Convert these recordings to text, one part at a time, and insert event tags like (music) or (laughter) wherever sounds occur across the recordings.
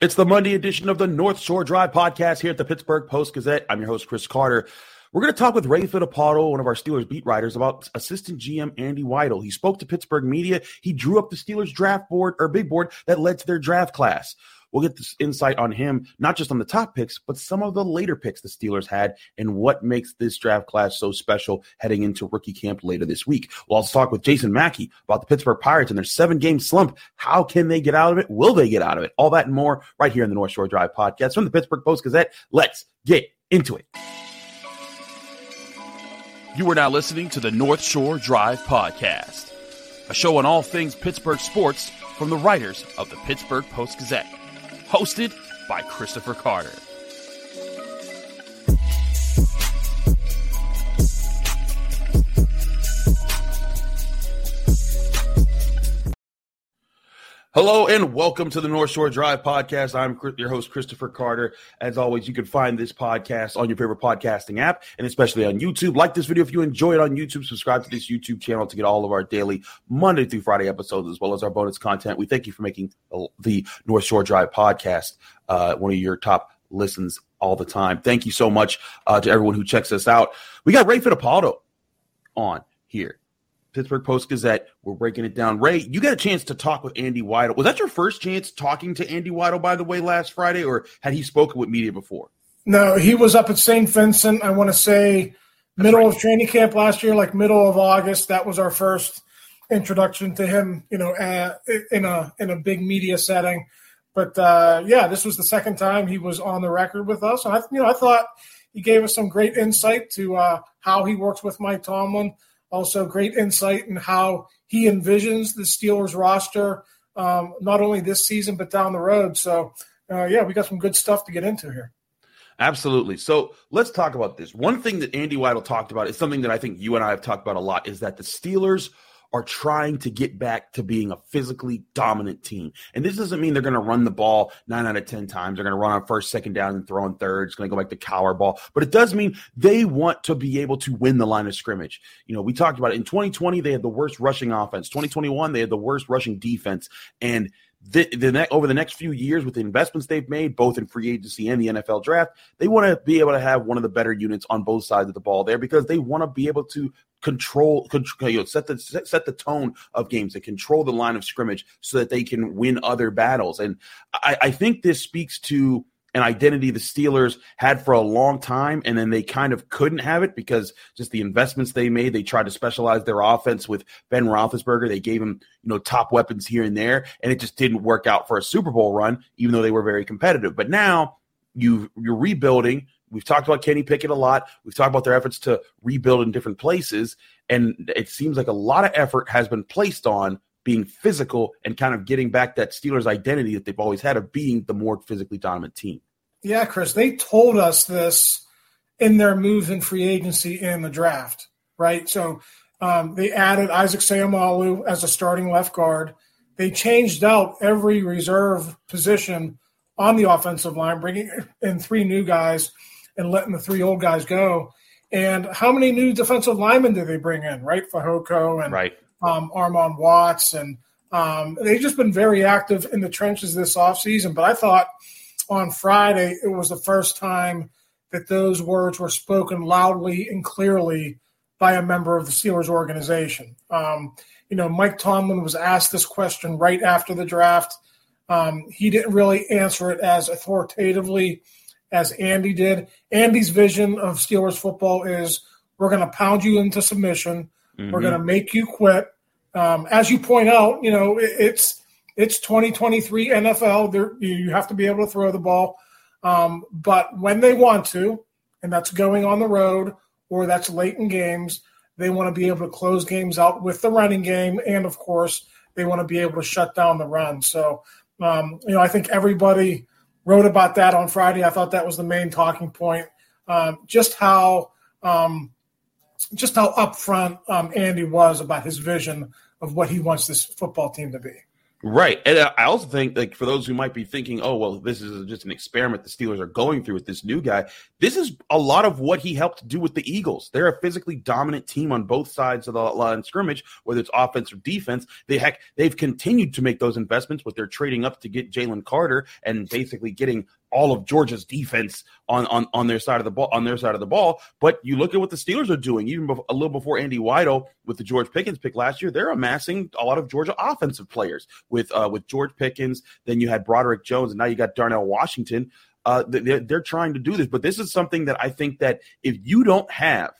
It's the Monday edition of the North Shore Drive podcast here at the Pittsburgh Post Gazette. I'm your host, Chris Carter. We're going to talk with Ray Fittipaldo, one of our Steelers beat writers, about assistant GM Andy Weidl. He spoke to Pittsburgh media. He drew up the Steelers draft board or big board that led to their draft class. We'll get this insight on him, not just on the top picks, but some of the later picks the Steelers had and what makes this draft class so special heading into rookie camp later this week. We'll also talk with Jason Mackey about the Pittsburgh Pirates and their seven game slump. How can they get out of it? Will they get out of it? All that and more right here in the North Shore Drive podcast from the Pittsburgh Post Gazette. Let's get into it. You are now listening to the North Shore Drive podcast, a show on all things Pittsburgh sports from the writers of the Pittsburgh Post Gazette hosted by Christopher Carter. Hello and welcome to the North Shore Drive podcast. I'm your host, Christopher Carter. As always, you can find this podcast on your favorite podcasting app and especially on YouTube. Like this video if you enjoy it on YouTube. Subscribe to this YouTube channel to get all of our daily Monday through Friday episodes as well as our bonus content. We thank you for making the North Shore Drive podcast uh, one of your top listens all the time. Thank you so much uh, to everyone who checks us out. We got Ray Fittipaldo on here Pittsburgh Post Gazette. We're breaking it down. Ray, you got a chance to talk with Andy Weidl. Was that your first chance talking to Andy Weidl, by the way, last Friday, or had he spoken with media before? No, he was up at St. Vincent. I want to say middle right. of training camp last year, like middle of August. That was our first introduction to him. You know, uh, in a in a big media setting. But uh, yeah, this was the second time he was on the record with us, and I, you know, I thought he gave us some great insight to uh, how he works with Mike Tomlin also, great insight in how he envisions the Steelers roster, um, not only this season, but down the road. So, uh, yeah, we got some good stuff to get into here. Absolutely. So let's talk about this. One thing that Andy Weidl talked about is something that I think you and I have talked about a lot is that the Steelers – are trying to get back to being a physically dominant team. And this doesn't mean they're going to run the ball nine out of 10 times. They're going to run on first, second down, and throw on third. It's going to go back to Cowher ball. But it does mean they want to be able to win the line of scrimmage. You know, we talked about it. In 2020, they had the worst rushing offense. 2021, they had the worst rushing defense. And the, the ne- over the next few years with the investments they've made, both in free agency and the NFL draft, they want to be able to have one of the better units on both sides of the ball there because they want to be able to control, control you know, set the set the tone of games and control the line of scrimmage so that they can win other battles. And I, I think this speaks to an identity the Steelers had for a long time, and then they kind of couldn't have it because just the investments they made. They tried to specialize their offense with Ben Roethlisberger. They gave him, you know, top weapons here and there, and it just didn't work out for a Super Bowl run, even though they were very competitive. But now you you're rebuilding. We've talked about Kenny Pickett a lot. We've talked about their efforts to rebuild in different places, and it seems like a lot of effort has been placed on being physical and kind of getting back that Steelers identity that they've always had of being the more physically dominant team. Yeah, Chris, they told us this in their moves in free agency in the draft, right? So um, they added Isaac Seumalo as a starting left guard. They changed out every reserve position on the offensive line, bringing in three new guys and letting the three old guys go. And how many new defensive linemen did they bring in, right? Fehoko and right. Um, Armon Watts. And um, they've just been very active in the trenches this offseason. But I thought on Friday it was the first time that those words were spoken loudly and clearly by a member of the Steelers organization. Um, you know, Mike Tomlin was asked this question right after the draft. Um, he didn't really answer it as authoritatively as Andy did. Andy's vision of Steelers football is we're going to pound you into submission. Mm-hmm. We're going to make you quit. Um, as you point out, you know it, it's it's 2023 NFL. There, you have to be able to throw the ball, um, but when they want to, and that's going on the road or that's late in games, they want to be able to close games out with the running game, and of course, they want to be able to shut down the run. So Um, you know, I think everybody wrote about that on Friday. I thought that was the main talking point. Um, just how um, just how upfront um, Andy was about his vision of what he wants this football team to be. Right. And I also think, like, for those who might be thinking, oh, well, this is just an experiment the Steelers are going through with this new guy, this is a lot of what he helped do with the Eagles. They're a physically dominant team on both sides of the line scrimmage, whether it's offense or defense. They heck, they've continued to make those investments but they're trading up to get Jalen Carter and basically getting all of Georgia's defense on, on on their side of the ball on their side of the ball. But you look at what the Steelers are doing, even a little before Andy Weidl with the George Pickens pick last year, they're amassing a lot of Georgia offensive players with uh, with George Pickens. Then you had Broderick Jones, and now you got Darnell Washington. Uh, they're, they're trying to do this, but this is something that I think that if you don't have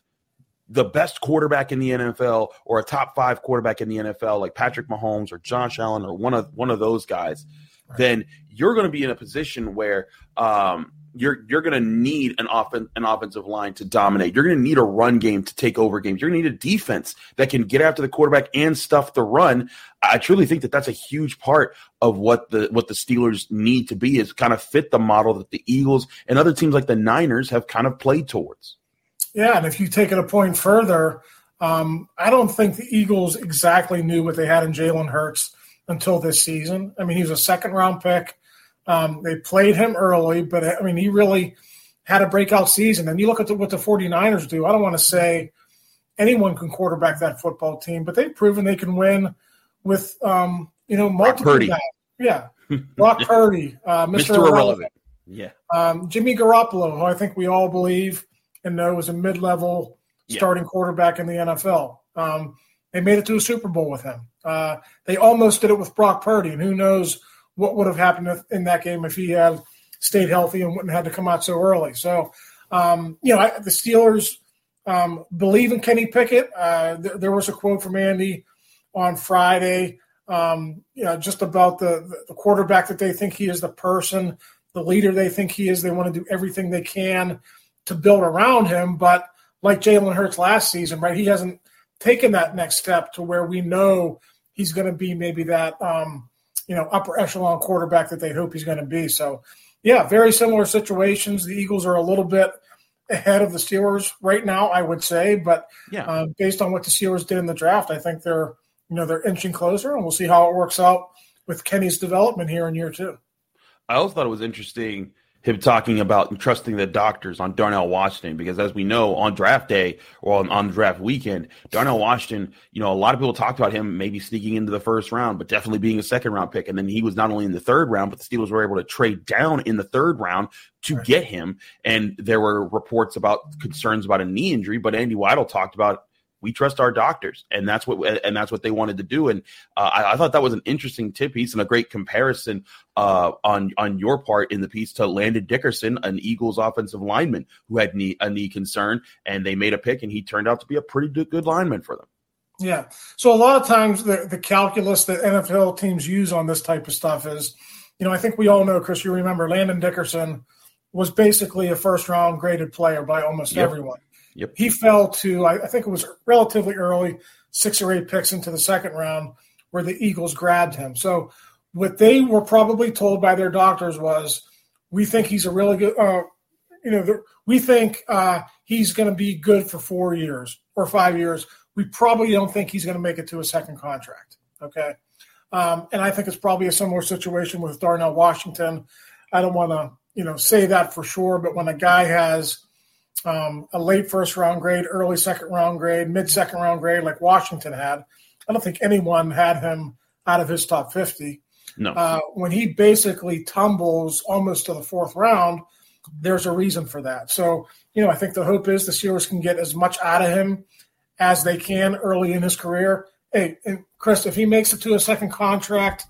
the best quarterback in the NFL or a top five quarterback in the NFL, like Patrick Mahomes or Josh Allen or one of one of those guys, right. then you're going to be in a position where um, you're you're going to need an offen- an offensive line to dominate. You're going to need a run game to take over games. You're going to need a defense that can get after the quarterback and stuff the run. I truly think that that's a huge part of what the what the Steelers need to be is kind of fit the model that the Eagles and other teams like the Niners have kind of played towards. Yeah, and if you take it a point further, um, I don't think the Eagles exactly knew what they had in Jalen Hurts until this season. I mean, he was a second round pick. Um, they played him early, but I mean, he really had a breakout season. And you look at the, what the 49ers do. I don't want to say anyone can quarterback that football team, but they've proven they can win with, um, you know, multiple guys. Yeah. (laughs) Brock Purdy, uh, Mr. Mr. Irrelevant. Irrelevant. Yeah. Um, Jimmy Garoppolo, who I think we all believe and know is a mid level yeah. starting quarterback in the NFL. Um, they made it to a Super Bowl with him. Uh, they almost did it with Brock Purdy, and who knows what would have happened in that game if he had stayed healthy and wouldn't have had to come out so early. So, um, you know, I, the Steelers um, believe in Kenny Pickett. Uh, th- there was a quote from Andy on Friday, um, you know, just about the, the quarterback that they think he is, the person, the leader they think he is. They want to do everything they can to build around him. But like Jalen Hurts last season, right, he hasn't taken that next step to where we know he's going to be maybe that um, you know upper echelon quarterback that they hope he's going to be. So, yeah, very similar situations. The Eagles are a little bit ahead of the Steelers right now, I would say, but yeah. uh, based on what the Steelers did in the draft, I think they're you know they're inching closer, and we'll see how it works out with Kenny's development here in year two. I also thought it was interesting him talking about trusting the doctors on Darnell Washington because as we know on draft day or on, on draft weekend, Darnell Washington, you know, a lot of people talked about him maybe sneaking into the first round, but definitely being a second round pick. And then he was not only in the third round, but the Steelers were able to trade down in the third round to right. get him. And there were reports about concerns about a knee injury, but Andy Weidl talked about we trust our doctors, and that's what and that's what they wanted to do. And uh, I, I, thought that was an interesting tip piece and a great comparison uh, on on your part in the piece to Landon Dickerson, an Eagles offensive lineman who had knee, a knee concern, and they made a pick, and he turned out to be a pretty good lineman for them. Yeah. So a lot of times the, the calculus that NFL teams use on this type of stuff is, you know, I think we all know, Chris, you remember Landon Dickerson was basically a first round graded player by almost yep. everyone. Yep. He fell to, I, think it was relatively early, six or eight picks into the second round, where the Eagles grabbed him. So what they were probably told by their doctors was, we think he's a really good, uh, you know, we think uh, he's going to be good for four years or five years. We probably don't think he's going to make it to a second contract. Okay. Um, and I think it's probably a similar situation with Darnell Washington. I don't want to, you know, say that for sure, but when a guy has um, a late first round grade, early second round grade, mid second round grade, like Washington had. I don't think anyone had him out of his top 50. No. Uh, when he basically tumbles almost to the fourth round, there's a reason for that. So, you know, I think the hope is the Steelers can get as much out of him as they can early in his career. Hey, and Chris, if he makes it to a second contract,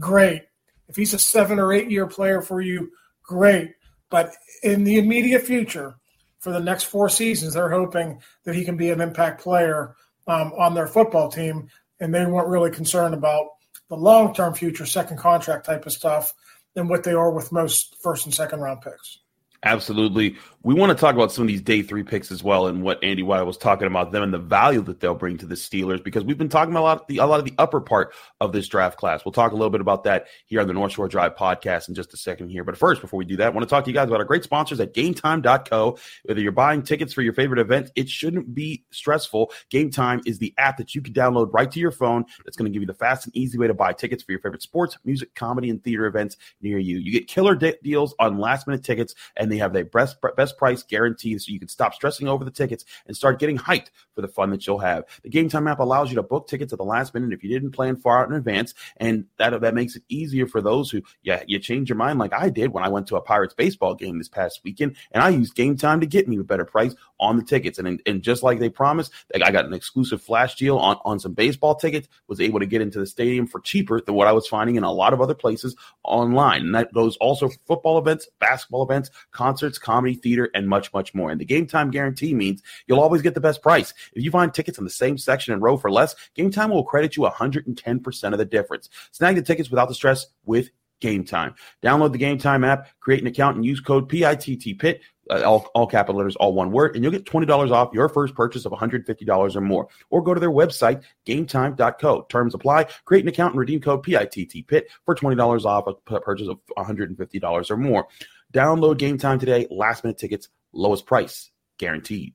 great. If he's a seven or eight year player for you, great. But in the immediate future, for the next four seasons, they're hoping that he can be an impact player um, on their football team, and they weren't really concerned about the long term future, second contract type of stuff, than what they are with most first and second round picks. Absolutely. We want to talk about some of these day three picks as well, and what Andy Weidl was talking about them and the value that they'll bring to the Steelers because we've been talking a lot of the, a lot of the upper part of this draft class. We'll talk a little bit about that here on the North Shore Drive podcast in just a second here. But first, before we do that, I want to talk to you guys about our great sponsors at GameTime.co. Whether you're buying tickets for your favorite event, it shouldn't be stressful. GameTime is the app that you can download right to your phone. That's going to give you the fast and easy way to buy tickets for your favorite sports, music, comedy, and theater events near you. You get killer de- deals on last minute tickets, and they have their best best price guarantee so you can stop stressing over the tickets and start getting hyped for the fun that you'll have. The Game Time app allows you to book tickets at the last minute if you didn't plan far out in advance, and that that makes it easier for those who yeah you change your mind like I did when I went to a Pirates baseball game this past weekend, and I used Game Time to get me a better price on the tickets, and and just like they promised, I got an exclusive flash deal on on some baseball tickets, was able to get into the stadium for cheaper than what I was finding in a lot of other places online, and that goes also for football events, basketball events, concerts, comedy, theater, and much much more. And the Game Time guarantee means you'll always get the best price. If you find tickets in the same section and row for less, Game Time will credit you 110% of the difference. Snag the tickets without the stress with Game Time. Download the Game Time app, create an account, and use code PITTPIT, uh, all, all capital letters, all one word, and you'll get $20 off your first purchase of $150 or more. Or go to their website, gametime.co. Terms apply. Create an account and redeem code PITTPIT for $20 off a purchase of $150 or more. Download Game Time today. Last minute tickets, lowest price guaranteed.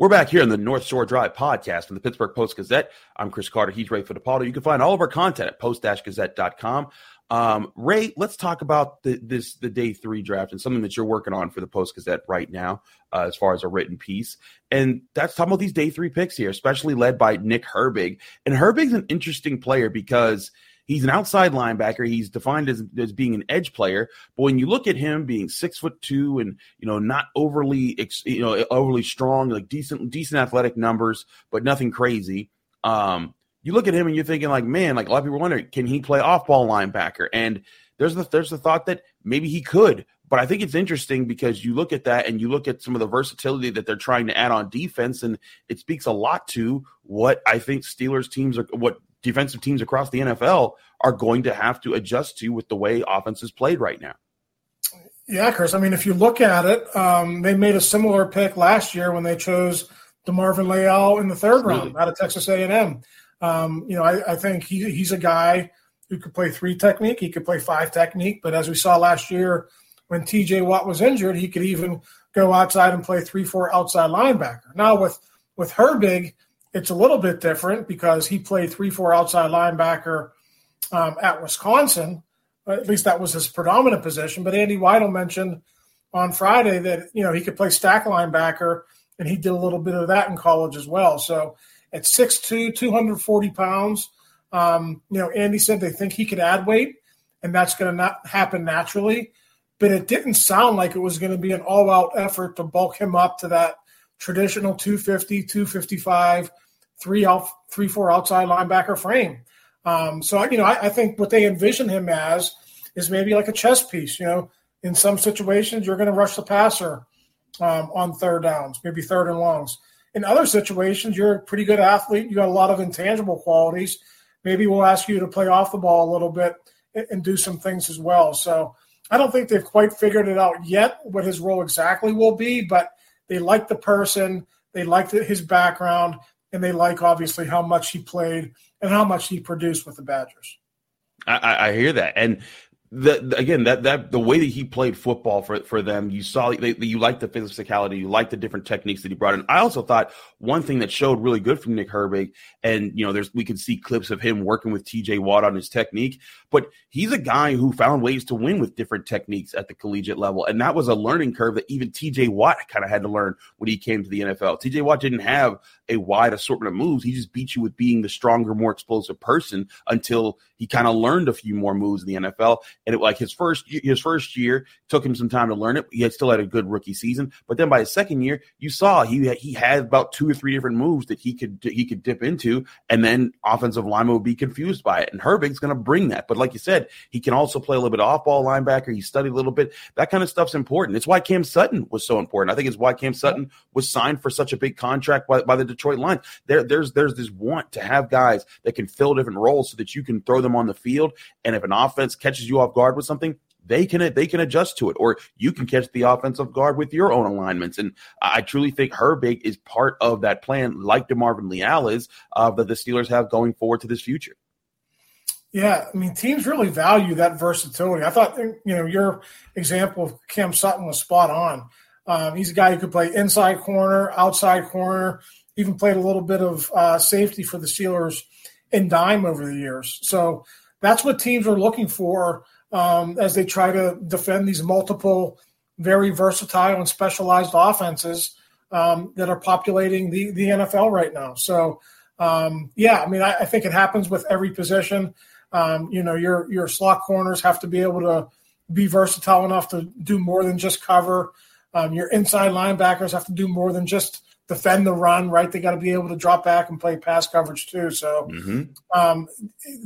We're back here on the North Shore Drive podcast from the Pittsburgh Post Gazette. I'm Chris Carter. He's Ray Fittipaldo. You can find all of our content at post-gazette.com. Um, Ray, let's talk about the, this the day three draft and something that you're working on for the Post Gazette right now, uh, as far as a written piece. And that's talking about these day three picks here, especially led by Nick Herbig. And Herbig's an interesting player because – He's an outside linebacker. He's defined as, as being an edge player. But when you look at him being six foot two and you know not overly you know overly strong, like decent decent athletic numbers, but nothing crazy. Um, you look at him and you're thinking like, man, like a lot of people wonder, can he play off ball linebacker? And there's the there's the thought that maybe he could. But I think it's interesting because you look at that and you look at some of the versatility that they're trying to add on defense, and it speaks a lot to what I think Steelers teams are, what defensive teams across the NFL are going to have to adjust to with the way offense is played right now. Yeah, Chris. I mean, if you look at it, um, they made a similar pick last year when they chose DeMarvin Leal in the third round out of Texas A&M. Um, you know, I, I think he, he's a guy who could play three technique. He could play five technique. But as we saw last year when T.J. Watt was injured, he could even go outside and play three, four outside linebacker. Now with with Herbig – it's a little bit different because he played three, four outside linebacker um, at Wisconsin. At least that was his predominant position. But Andy Weidl mentioned on Friday that you know he could play stack linebacker, and he did a little bit of that in college as well. So at 6'2", 240 pounds, um, you know, Andy said they think he could add weight, and that's going to not happen naturally. But it didn't sound like it was going to be an all-out effort to bulk him up to that traditional 250, 255, three out, three, four outside linebacker frame. Um, so, you know, I, I, think what they envision him as is maybe like a chess piece. You know, in some situations, you're going to rush the passer um, on third downs, maybe third and longs. In other situations, you're a pretty good athlete. You got a lot of intangible qualities. Maybe we'll ask you to play off the ball a little bit and, and do some things as well. So I don't think they've quite figured it out yet what his role exactly will be, but they like the person, they like the, his background, and they like obviously how much he played and how much he produced with the Badgers. I, I hear that, and the, again that that the way that he played football for for them, you saw they, you like the physicality, you like the different techniques that he brought in. I also thought one thing that showed really good from Nick Herbig, and you know, there's we can see clips of him working with T.J. Watt on his technique, but he's a guy who found ways to win with different techniques at the collegiate level, and that was a learning curve that even T.J. Watt kind of had to learn when he came to the NFL. T.J. Watt didn't have a wide assortment of moves; he just beat you with being the stronger, more explosive person until he kind of learned a few more moves in the NFL. And it like his first his first year took him some time to learn it. He had still had a good rookie season, but then by his second year, you saw he had, he had about two or three different moves that he could he could dip into, and then offensive lineman would be confused by it. And Herbig's going to bring that. But like you said, he can also play a little bit off ball linebacker. He studied a little bit. That kind of stuff's important. It's why Cam Sutton was so important. I think it's why Cam Sutton was signed for such a big contract by, by the Detroit Lions. There, there's there's this want to have guys that can fill different roles so that you can throw them on the field. And if an offense catches you off guard with something, they can they can adjust to it, or you can catch the offensive guard with your own alignments. And I truly think Herbig is part of that plan, like DeMarvin Leal is, uh, that the Steelers have going forward to this future. Yeah, I mean, teams really value that versatility. I thought, you know, your example of Cam Sutton was spot on. Um, he's a guy who could play inside corner, outside corner, even played a little bit of uh, safety for the Steelers in dime over the years. So that's what teams are looking for um, as they try to defend these multiple, very versatile and specialized offenses um, that are populating the, the NFL right now. So, um, yeah, I mean, I, I, think it happens with every position. Um, you know, your your slot corners have to be able to be versatile enough to do more than just cover. Um, your inside linebackers have to do more than just defend the run, right? They got to be able to drop back and play pass coverage too. So, mm-hmm. um,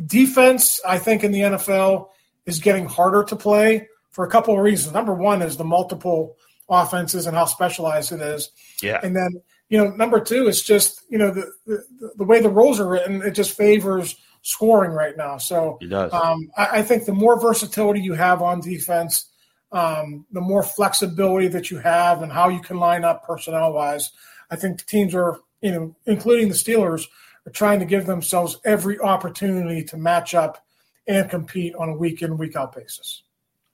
defense, I think in the NFL is getting harder to play for a couple of reasons. Number one is the multiple offenses and how specialized it is. Yeah. And then, you know, number two is just, you know, the, the, the way the rules are written, it just favors scoring right now. So it does. Um, I, I, think the more versatility you have on defense, um, the more flexibility that you have and how you can line up personnel wise, I think teams are, you know, including the Steelers, are trying to give themselves every opportunity to match up and compete on a week in, week out basis.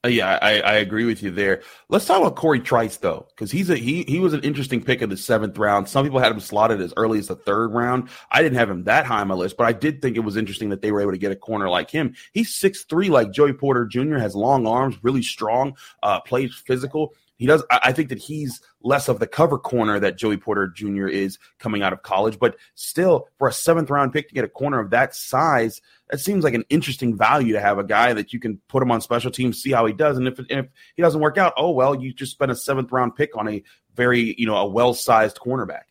Uh, yeah, I, I agree with you there. Let's talk about Corey Trice though, because he's a he he was an interesting pick in the seventh round. Some people had him slotted as early as the third round. I didn't have him that high on my list, but I did think it was interesting that they were able to get a corner like him. He's six three, like Joey Porter Jr. has long arms, really strong, uh, plays physical. He does. I think that he's less of the cover corner that Joey Porter Jr. is coming out of college, but still, for a seventh round pick to get a corner of that size, that seems like an interesting value to have a guy that you can put him on special teams, see how he does, and if if he doesn't work out, oh well, you just spent a seventh round pick on a very you know a well sized cornerback.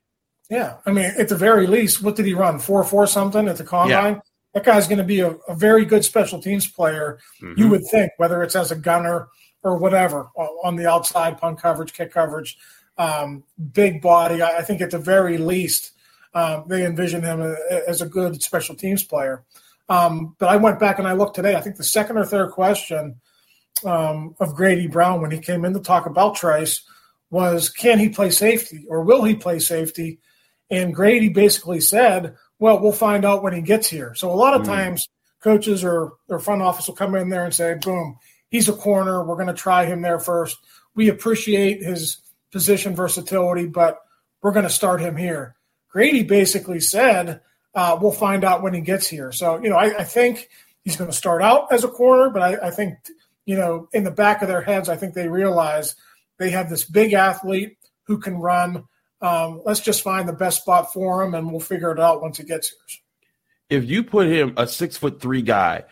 Yeah, I mean, at the very least, what did he run? Four four something at the combine. Yeah. That guy's going to be a, a, very good special teams player. Mm-hmm. You would think, whether it's as a gunner or whatever on the outside, punt coverage, kick coverage, um, big body. I, think at the very least, um, they envision him as a good special teams player. Um, but I went back and I looked today. I think the second or third question um, of Grady Brown when he came in to talk about Trice was, can he play safety or will he play safety? And Grady basically said, well, we'll find out when he gets here. So a lot of mm. times coaches or, or front office will come in there and say, boom, he's a corner. We're going to try him there first. We appreciate his position versatility, but we're going to start him here. Grady basically said, uh, we'll find out when he gets here. So, you know, I, I think he's going to start out as a corner, but I, I, think, you know, in the back of their heads, I think they realize they have this big athlete who can run. Um, let's just find the best spot for him and we'll figure it out once he gets here. If you put him a six foot three guy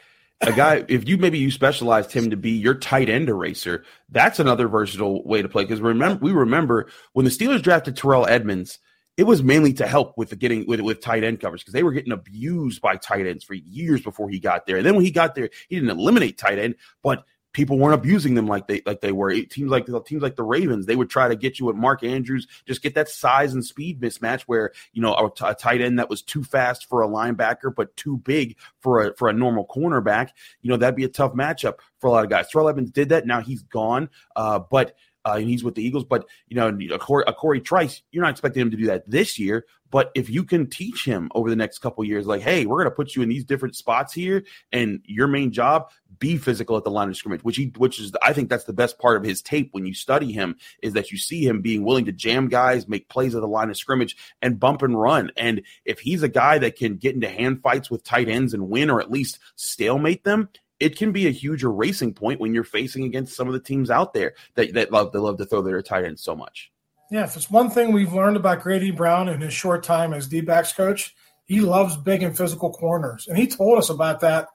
a guy, if you maybe you specialized him to be your tight end eraser, that's another versatile way to play. Because remember, we remember when the Steelers drafted Terrell Edmunds it was mainly to help with getting with with tight end coverage because they were getting abused by tight ends for years before he got there. And then when he got there, he didn't eliminate tight end, but people weren't abusing them like they like they were. It, teams like teams like the Ravens, they would try to get you with Mark Andrews, just get that size and speed mismatch where you know a, a tight end that was too fast for a linebacker but too big for a for a normal cornerback. You know that'd be a tough matchup for a lot of guys. Terrell Evans did that. Now he's gone, uh, but. Uh, and he's with the Eagles, but you know, a Corey, a Corey Trice, you're not expecting him to do that this year. But if you can teach him over the next couple years, like, hey, we're going to put you in these different spots here, and your main job be physical at the line of scrimmage, which he, which is, I think that's the best part of his tape when you study him is that you see him being willing to jam guys, make plays at the line of scrimmage, and bump and run. And if he's a guy that can get into hand fights with tight ends and win, or at least stalemate them, it can be a huge erasing point when you're facing against some of the teams out there that, that love they love to throw their tight ends so much. Yeah, if it's one thing we've learned about Grady Brown in his short time as D-backs coach, he loves big and physical corners, and he told us about that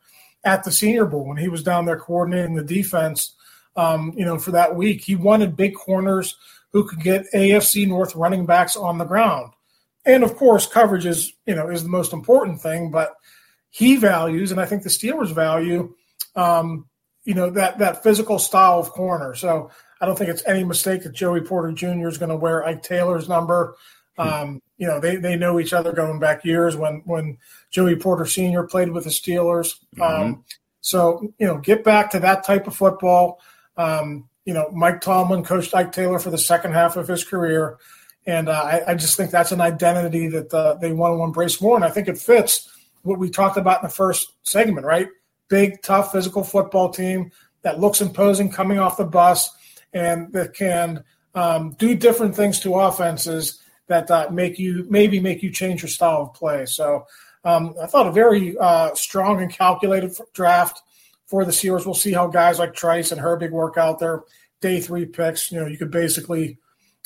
at the Senior Bowl when he was down there coordinating the defense. Um, you know, for that week, he wanted big corners who could get AFC North running backs on the ground, and of course, coverage is you know is the most important thing. But he values, and I think the Steelers value, um, you know, that that physical style of corner. So I don't think it's any mistake that Joey Porter Jr. is going to wear Ike Taylor's number. Um, you know, they, they know each other going back years when when Joey Porter Sr. played with the Steelers. Mm-hmm. Um, so, you know, get back to that type of football. Um, you know, Mike Tomlin coached Ike Taylor for the second half of his career. And uh, I, I, just think that's an identity that uh, they want to embrace more. And I think it fits what we talked about in the first segment, right? Big, tough, physical football team that looks imposing coming off the bus and that can um, do different things to offenses that uh, make you maybe make you change your style of play. So um, I thought a very uh, strong and calculated draft for the Steelers. We'll see how guys like Trice and Herbig work out their day three picks. You know, you could basically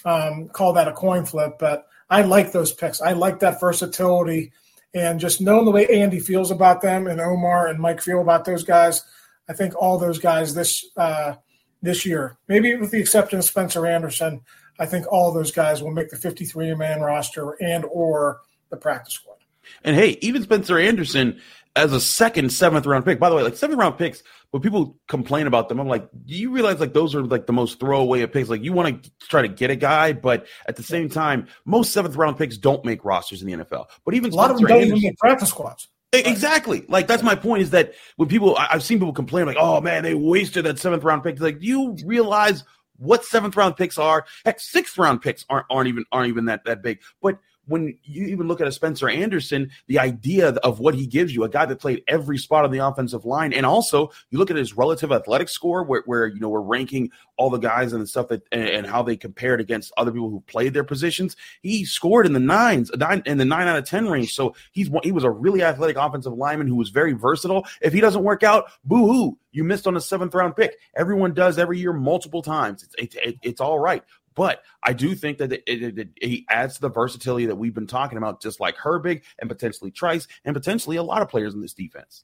um, call that a coin flip, but I like those picks. I like that versatility and just knowing the way Andy feels about them and Omar and Mike feel about those guys. I think all those guys this uh, this year, maybe with the exception of Spencer Anderson, I think all those guys will make the 53 man roster and or the practice squad. And hey, even Spencer Anderson as a second, seventh round pick. By the way, like seventh round picks, when people complain about them, I'm like, do you realize like those are like the most throwaway of picks? Like you want to try to get a guy, but at the same time, most seventh round picks don't make rosters in the NFL. But even a lot of them don't Anderson, even make practice squads. Exactly. Like that's my point is that when people I've seen people complain like, oh man, they wasted that seventh round pick. Like, do you realize what seventh round picks are. Heck, sixth round picks aren't aren't even aren't even that that big. But when you even look at a Spencer Anderson, the idea of what he gives you, a guy that played every spot on the offensive line, and also you look at his relative athletic score, where, where you know we're ranking all the guys and the stuff that and, and, how they compared against other people who played their positions. He scored in the nines, nine in the nine out of ten range. So he's he was a really athletic offensive lineman who was very versatile. If he doesn't work out, boo hoo, you missed on a seventh round pick. Everyone does every year multiple times. It's it's, it's all right. But I do think that it, it, it, he adds to the versatility that we've been talking about, just like Herbig and potentially Trice and potentially a lot of players in this defense.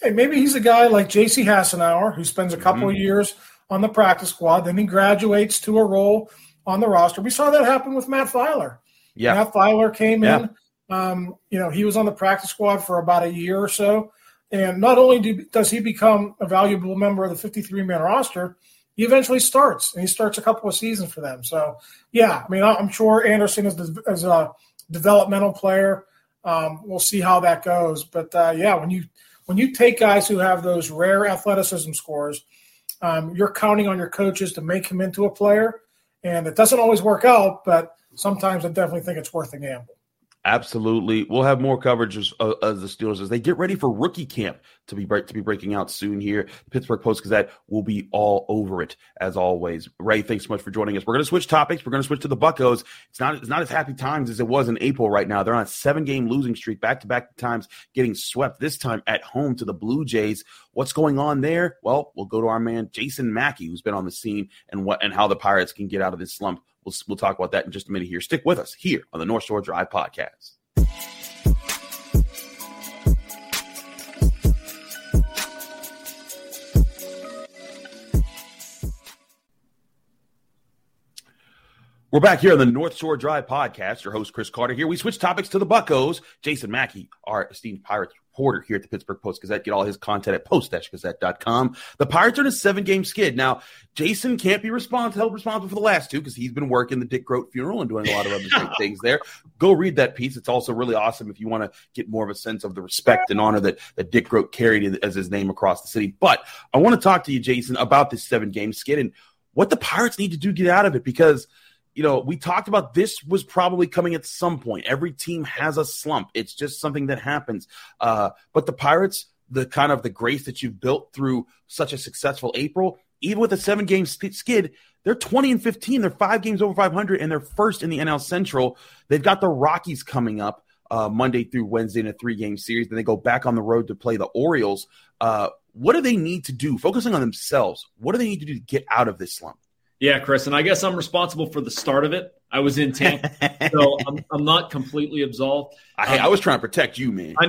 Hey, maybe he's a guy like J.C. Hassenauer who spends a couple mm-hmm. of years on the practice squad, then he graduates to a role on the roster. We saw that happen with Matt Feiler. Yeah, Matt Feiler came yeah. in. Um, you know, he was on the practice squad for about a year or so, and not only do, does he become a valuable member of the 53 man roster, he eventually starts, and he starts a couple of seasons for them. So, yeah, I mean, I'm sure Anderson is, a developmental player. Um, we'll see how that goes, but uh, yeah, when you when you take guys who have those rare athleticism scores, um, you're counting on your coaches to make him into a player, and it doesn't always work out, but sometimes I definitely think it's worth a gamble. Absolutely, we'll have more coverage of, of, uh, the Steelers as they get ready for rookie camp to be to be breaking out soon. Here, Pittsburgh Post Gazette will be all over it as always. Ray, thanks so much for joining us. We're going to switch topics. We're going to switch to the Buckos. It's not it's not as happy times as it was in April right now. They're on a seven game losing streak, back to back times getting swept. This time at home to the Blue Jays. What's going on there? Well, we'll go to our man Jason Mackey, who's been on the scene and what and how the Pirates can get out of this slump. We'll, we'll talk about that in just a minute here. Stick with us here on the North Shore Drive podcast. We're back here on the North Shore Drive podcast. Your host, Chris Carter, here. We switch topics to the Buckos. Jason Mackey, our esteemed Pirates reporter here at the Pittsburgh Post Gazette. Get all his content at post-gazette.com. The Pirates are in a seven-game skid. Now, Jason can't be responsible, held responsible for the last two because he's been working the Dick Groat funeral and doing a lot of other great (laughs) things there. Go read that piece. It's also really awesome if you want to get more of a sense of the respect and honor that, that Dick Groat carried as his name across the city. But I want to talk to you, Jason, about this seven-game skid and what the Pirates need to do to get out of it because – you know, we talked about this was probably coming at some point. Every team has a slump. It's just something that happens. Uh, but the Pirates the kind of the grace that you've built through such a successful April, even with a seven game skid, they're 20 and 15. They're five games over 500, and they're first in the NL Central. They've got the Rockies coming up uh, Monday through Wednesday in a three game series. Then they go back on the road to play the Orioles. Uh, what do they need to do? Focusing on themselves, what do they need to do to get out of this slump? Yeah, Chris, and I guess I'm responsible for the start of it. I was in Tampa, (laughs) so I'm, I'm not completely absolved. I, um, I was trying to protect you, man. (laughs) I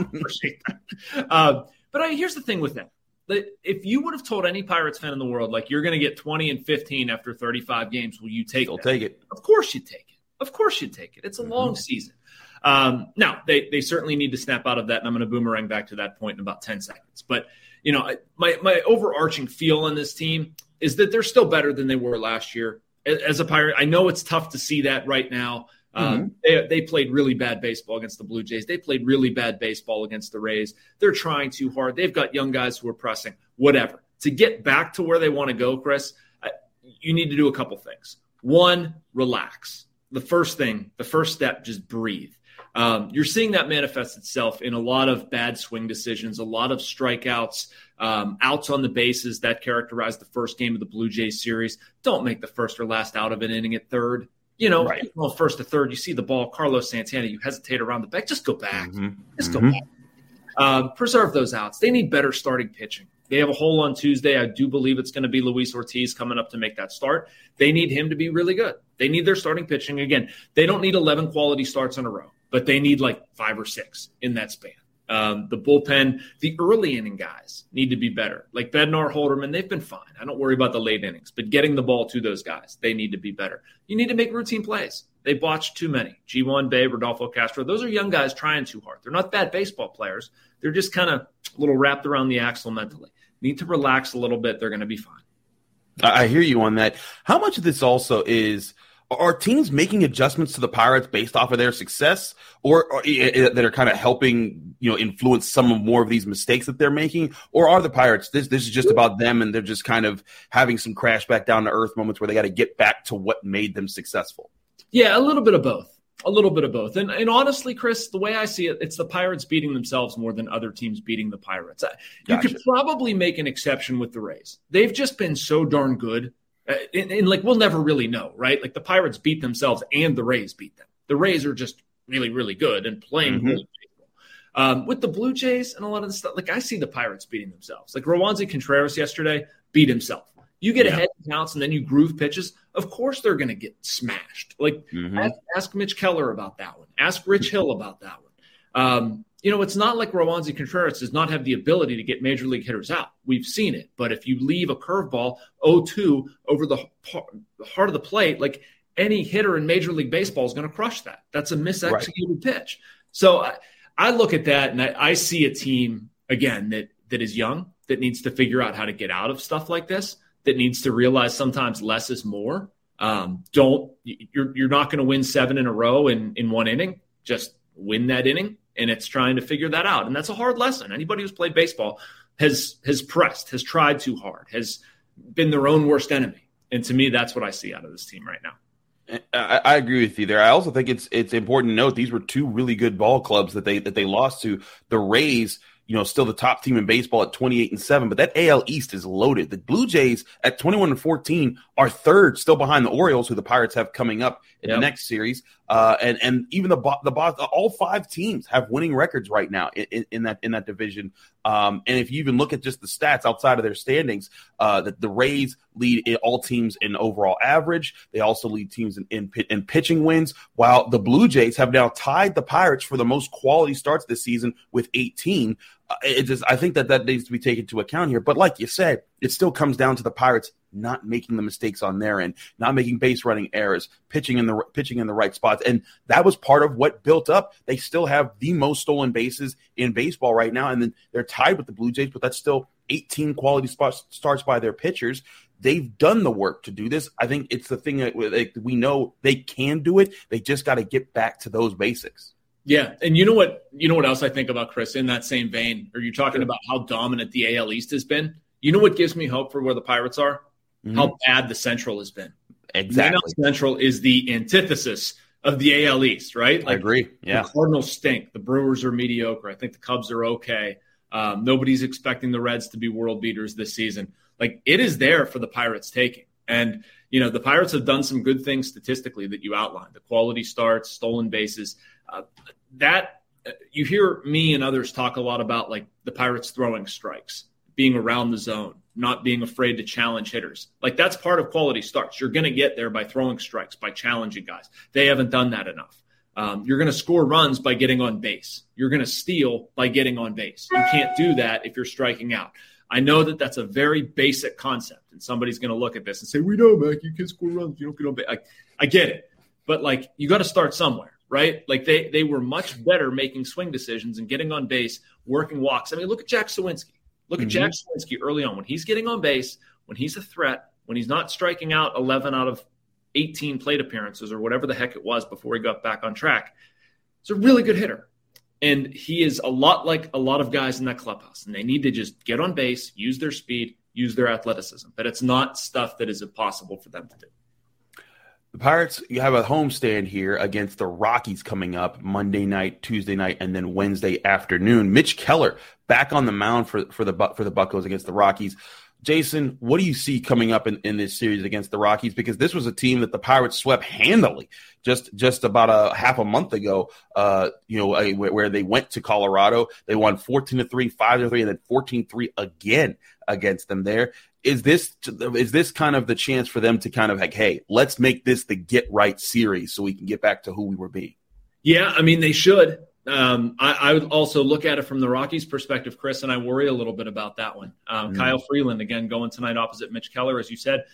appreciate that. Uh, but I, here's the thing with that. If you would have told any Pirates fan in the world, like you're going to get 20 and 15 after 35 games, will you take I'll take it. Of course you take it. Of course you take it. It's a mm-hmm. long season. Um, now, they, they certainly need to snap out of that, and I'm going to boomerang back to that point in about 10 seconds. But, you know, my, my overarching feel on this team is that they're still better than they were last year. As a Pirate, I know it's tough to see that right now. Um, mm-hmm. they, they played really bad baseball against the Blue Jays. They played really bad baseball against the Rays. They're trying too hard. They've got young guys who are pressing, whatever. To get back to where they want to go, Chris, you need to do a couple things. One, relax. The first thing, the first step, just breathe. Um, you're seeing that manifest itself in a lot of bad swing decisions, a lot of strikeouts, um, outs on the bases that characterized the first game of the Blue Jays series. Don't make the first or last out of an inning at third. You know, right. well, first to third, you see the ball, Carlos Santana, you hesitate around the back, just go back. Mm-hmm. Just go mm-hmm. back. Um, preserve those outs. They need better starting pitching. They have a hole on Tuesday. I do believe it's going to be Luis Ortiz coming up to make that start. They need him to be really good. They need their starting pitching. Again, they don't need 11 quality starts in a row, but they need like five or six in that span. Um, the bullpen, the early inning guys need to be better. Like Bednar, Holderman, they've been fine. I don't worry about the late innings, but getting the ball to those guys, they need to be better. You need to make routine plays. They botched too many. Ji Hwan, Bae, Rodolfo Castro, those are young guys trying too hard. They're not bad baseball players. They're just kind of a little wrapped around the axle mentally. Need to relax a little bit. They're going to be fine. I hear you on that. How much of this also is – are teams making adjustments to the Pirates based off of their success, or, or eh, eh, that are kind of helping you know influence some of more of these mistakes that they're making, or are the Pirates this this is just about them and they're just kind of having some crash back down to earth moments where they got to get back to what made them successful? Yeah, a little bit of both. A little bit of both. And, and honestly, Chris, the way I see it, it's the Pirates beating themselves more than other teams beating the Pirates. You gotcha. could probably make an exception with the Rays. They've just been so darn good and, and, like we'll never really know, right? Like the Pirates beat themselves and the Rays beat them. The Rays are just really, really good and playing mm-hmm. really baseball. Um, with the Blue Jays and a lot of the stuff, like I see the Pirates beating themselves. Like Roansy Contreras yesterday beat himself. You get yeah. ahead counts and then you groove pitches. Of course, they're going to get smashed. Like mm-hmm. ask, ask, Mitch Keller about that one. Ask Rich (laughs) Hill about that one. Um, you know, it's not like Roansy Contreras does not have the ability to get major league hitters out. We've seen it. But if you leave a curveball 0-2 over the heart of the plate, like any hitter in Major League Baseball is going to crush that. That's a misexecuted right. pitch. So I, I, look at that and I, I see a team again that that is young that needs to figure out how to get out of stuff like this. That needs to realize sometimes less is more. Um, don't you're you're not going to win seven in a row in in one inning. Just win that inning and it's trying to figure that out. And that's a hard lesson. Anybody who's played baseball has has pressed, has tried too hard, has been their own worst enemy. And to me, that's what I see out of this team right now. I, I, agree with you there. I also think it's it's important to note these were two really good ball clubs that they that they lost to. The Rays you know, still the top team in baseball at 28 and 7, but that AL East is loaded. The Blue Jays at 21 and 14 are third, still behind the Orioles, who the Pirates have coming up in yep. the next series. Uh, and and even the the all five teams have winning records right now in, in that in that division. Um, and if you even look at just the stats outside of their standings, uh, that the Rays lead all teams in overall average. They also lead teams in, in in pitching wins, while the Blue Jays have now tied the Pirates for the most quality starts this season with 18. It just I think that that needs to be taken into account here. But like you said, it still comes down to the Pirates not making the mistakes on their end, not making base running errors, pitching in the pitching in the right spots, and that was part of what built up. They still have the most stolen bases in baseball right now, and then they're tied with the Blue Jays, but that's still 18 quality spots starts by their pitchers. They've done the work to do this. I think it's the thing that we know they can do it. They just got to get back to those basics. Yeah, and you know what? You know what else I think about Chris in that same vein? Are you talking about how dominant the AL East has been? You know what gives me hope for where the Pirates are? Mm-hmm. How bad the Central has been. Exactly. The Central is the antithesis of the AL East, right? Like, I agree. Yeah. The Cardinals stink. The Brewers are mediocre. I think the Cubs are okay. Um, nobody's expecting the Reds to be world beaters this season. Like it is there for the Pirates taking. And, you know, the Pirates have done some good things statistically that you outlined the quality starts, stolen bases. Uh, that you hear me and others talk a lot about like the Pirates throwing strikes, being around the zone, not being afraid to challenge hitters. Like that's part of quality starts. You're going to get there by throwing strikes, by challenging guys. They haven't done that enough. Um, you're going to score runs by getting on base. You're going to steal by getting on base. You can't do that if you're striking out. I know that that's a very basic concept, and somebody's going to look at this and say, "We know, Mac, you can score runs. You don't get on base." I, I get it, but like you got to start somewhere right? Like they they were much better making swing decisions and getting on base, working walks. I mean, look at Jack Suwinski. Look mm-hmm. at Jack Suwinski early on when he's getting on base, when he's a threat, when he's not striking out 11 out of 18 plate appearances or whatever the heck it was before he got back on track. He's a really good hitter. And he is a lot like a lot of guys in that clubhouse. And they need to just get on base, use their speed, use their athleticism. But it's not stuff that is impossible for them to do. The Pirates, you have a homestand here against the Rockies coming up Monday night, Tuesday night, and then Wednesday afternoon. Mitch Keller back on the mound for, for the for the Buccos against the Rockies. Jason, what do you see coming up in, in this series against the Rockies? Because this was a team that the Pirates swept handily just just about a half a month ago. Uh, you know, a, where they went to Colorado, they won fourteen to three, five to three, and then 14-3 again against them there is this is this kind of the chance for them to kind of like, hey, let's make this the get right series so we can get back to who we were being? Yeah, I mean they should. Um, I, I, would also look at it from the Rockies' perspective, Chris, and I worry a little bit about that one. Um, mm Kyle Freeland again going tonight opposite Mitch Keller, as you said.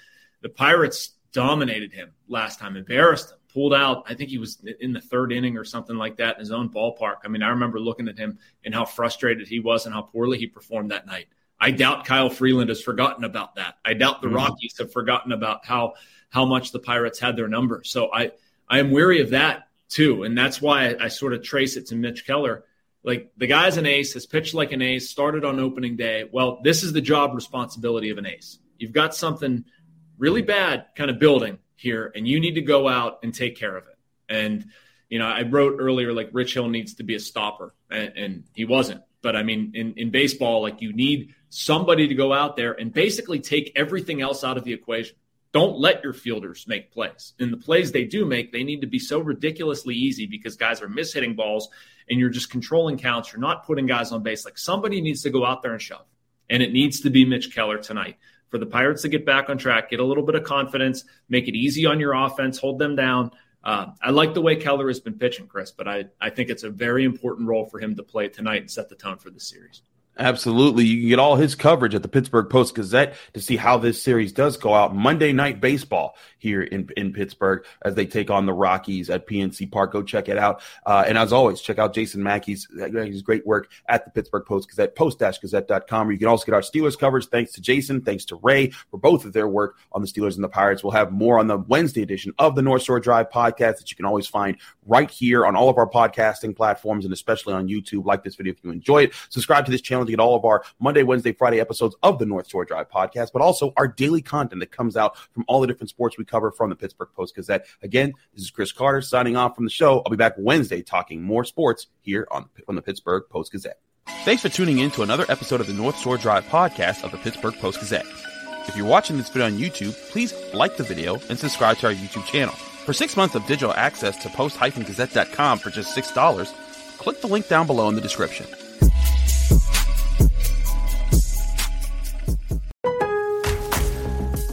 The Pirates dominated him last time, embarrassed him, pulled out. I think he was in the third inning or something like that in his own ballpark. I mean, I remember looking at him and how frustrated he was and how poorly he performed that night. I doubt Kyle Freeland has forgotten about that. I doubt the mm-hmm. Rockies have forgotten about how how much the Pirates had their number. So I I am weary of that too, and that's why I, I sort of trace it to Mitch Keller. Like the guy's an ace, has pitched like an ace, started on opening day. Well, this is the job responsibility of an ace. You've got something really bad kind of building here, and you need to go out and take care of it. And you know, I wrote earlier like Rich Hill needs to be a stopper, and, and he wasn't. But I mean, in, in baseball, like you need somebody to go out there and basically take everything else out of the equation. Don't let your fielders make plays. And the plays they do make, they need to be so ridiculously easy because guys are mishitting balls and you're just controlling counts. You're not putting guys on base. Like somebody needs to go out there and shove. And it needs to be Mitch Keller tonight for the Pirates to get back on track, get a little bit of confidence, make it easy on your offense, hold them down. Uh, I like the way Keller has been pitching, Chris, but I, I think it's a very important role for him to play tonight and set the tone for the series. Absolutely. You can get all his coverage at the Pittsburgh Post Gazette to see how this series does go out. Monday night baseball here in, in Pittsburgh as they take on the Rockies at PNC Park. Go check it out. Uh, and as always, check out Jason Mackey's his great work at the Pittsburgh Post Gazette, post-gazette.com. Where you can also get our Steelers coverage. Thanks to Jason. Thanks to Ray for both of their work on the Steelers and the Pirates. We'll have more on the Wednesday edition of the North Shore Drive podcast that you can always find right here on all of our podcasting platforms and especially on YouTube. Like this video if you enjoy it. Subscribe to this channel to get all of our Monday, Wednesday, Friday episodes of the North Shore Drive podcast, but also our daily content that comes out from all the different sports we cover from the Pittsburgh Post Gazette. Again, this is Chris Carter signing off from the show. I'll be back Wednesday talking more sports here on, on the Pittsburgh Post Gazette. Thanks for tuning in to another episode of the North Shore Drive podcast of the Pittsburgh Post Gazette. If you're watching this video on YouTube, please like the video and subscribe to our YouTube channel. For six months of digital access to post-gazette.com for just $6, click the link down below in the description.